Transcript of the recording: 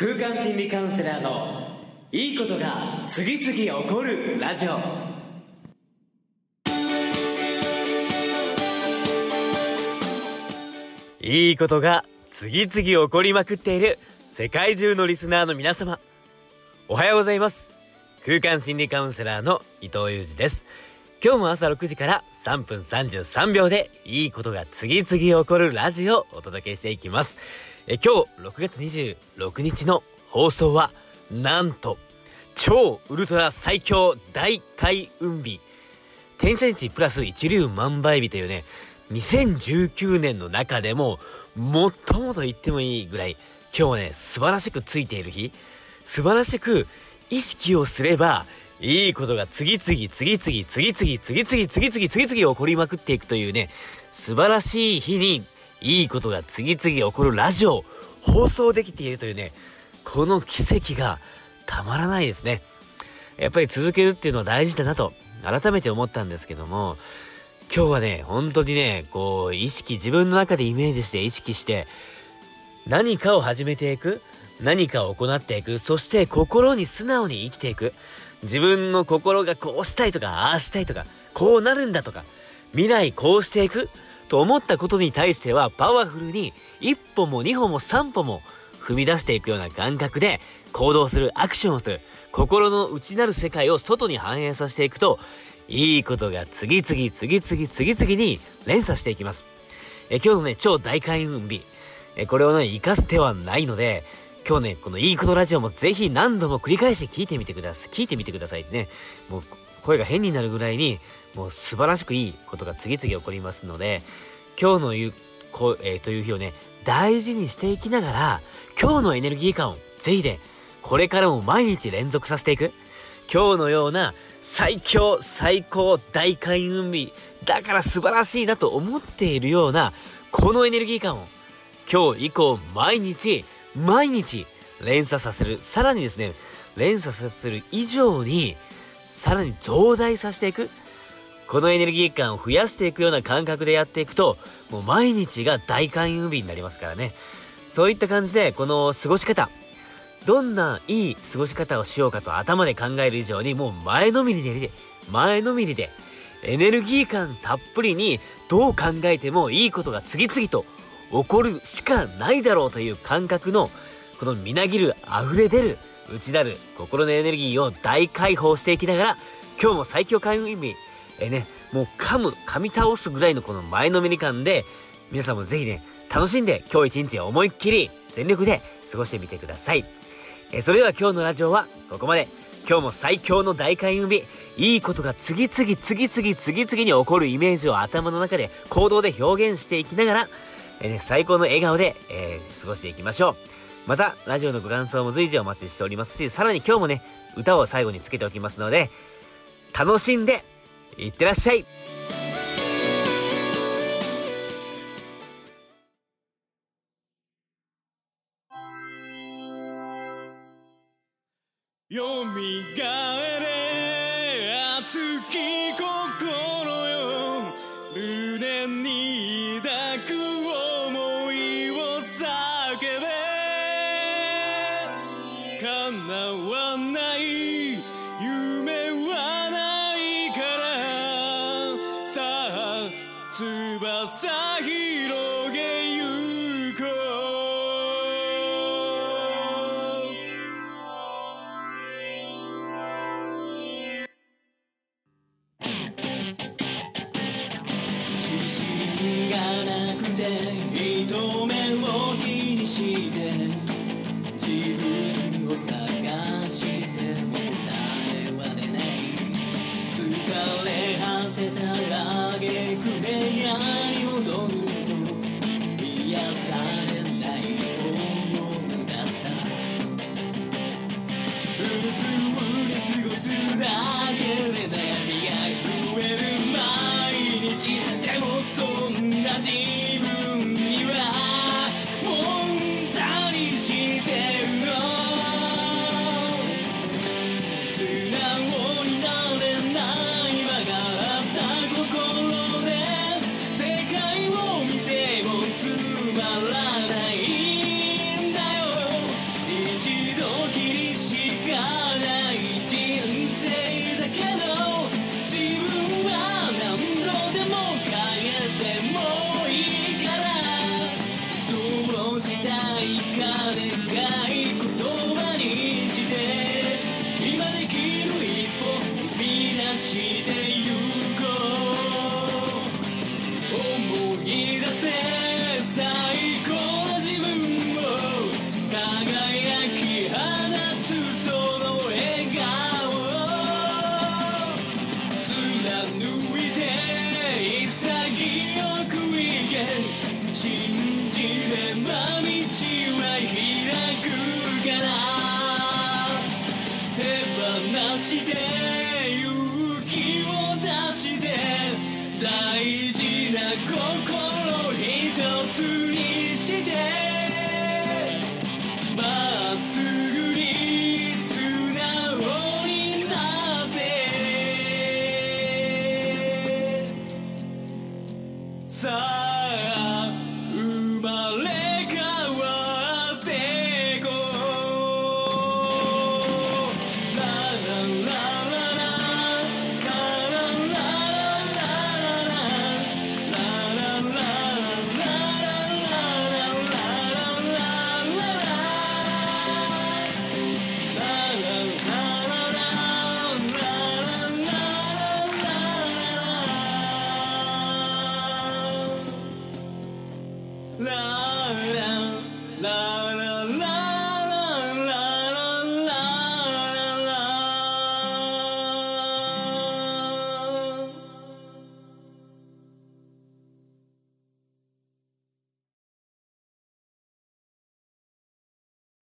空間心理カウンセラーのいいことが次々起こるラジオ。いいことが次々起こりまくっている世界中のリスナーの皆様。おはようございます。空間心理カウンセラーの伊藤裕二です。今日も朝6時から3分33秒でいいことが次々起こるラジオをお届けしていきます。え今日6月26日の放送はなんと超ウルトラ最強大開運日。転写日プラス一粒万倍日というね2019年の中でも最もと言ってもいいぐらい今日はね素晴らしくついている日。素晴らしく意識をすればいいことが次々次々次々次々次々次々次々起こりまくっていくというね素晴らしい日にいいことが次々起こるラジオを放送できているというねこの奇跡がたまらないですね。やっぱり続けるっていうのは大事だなと改めて思ったんですけども今日はね本当にねこう意識自分の中でイメージして意識して何かを始めていく何かを行っていくそして心に素直に生きていく自分の心がこうしたいとかああしたいとかこうなるんだとか未来こうしていくと思ったことに対してはパワフルに一歩も二歩も三歩も踏み出していくような感覚で行動するアクションをする心の内なる世界を外に反映させていくといいことが次々次々次々に連鎖していきます。え今日のね超大開運日。えこれをね生かす手はないので今日ねこのいいことラジオもぜひ何度も繰り返し聞いてみてください。聞いてみてくださいね。もう声が変になるぐらいにもう素晴らしくいいことが次々起こりますので今日の言うこ、えー、という日をね大事にしていきながら今日のエネルギー感をぜひねこれからも毎日連続させていく。今日のような最強最高大開運日だから素晴らしいなと思っているようなこのエネルギー感を今日以降毎日毎日連鎖させる。さらにですね連鎖させる以上にさらに増大させていく。このエネルギー感を増やしていくような感覚でやっていくともう毎日が大開運日になりますからね。そういった感じでこの過ごし方どんないい過ごし方をしようかと頭で考える以上にもう前のめりで前のめりでエネルギー感たっぷりにどう考えてもいいことが次々と起こるしかないだろうという感覚のこのみなぎる溢れ出る内なる心のエネルギーを大解放していきながら今日も最強開運日。えねもう噛む噛み倒すぐらいのこの前のめり感で皆さんもぜひね楽しんで今日一日思いっきり全力で過ごしてみてください。えそれでは今日のラジオはここまで。今日も最強の大開運日。いいことが次々次々次々に起こるイメージを頭の中で行動で表現していきながら、えー、最高の笑顔で、えー、過ごしていきましょう。またラジオのご感想も随時お待ちしておりますしさらに今日もね歌を最後につけておきますので楽しんでいってらっしゃい。よみがえれ熱き心よ胸に抱く想わない夢はないから。さあ翼広げ時にしかない人生だけど自分は何度でも変えてもいいからどうしたいか願い信じれば道は開くから手放して勇気を出して大事な心一つにしてまっすぐに素直になってさあ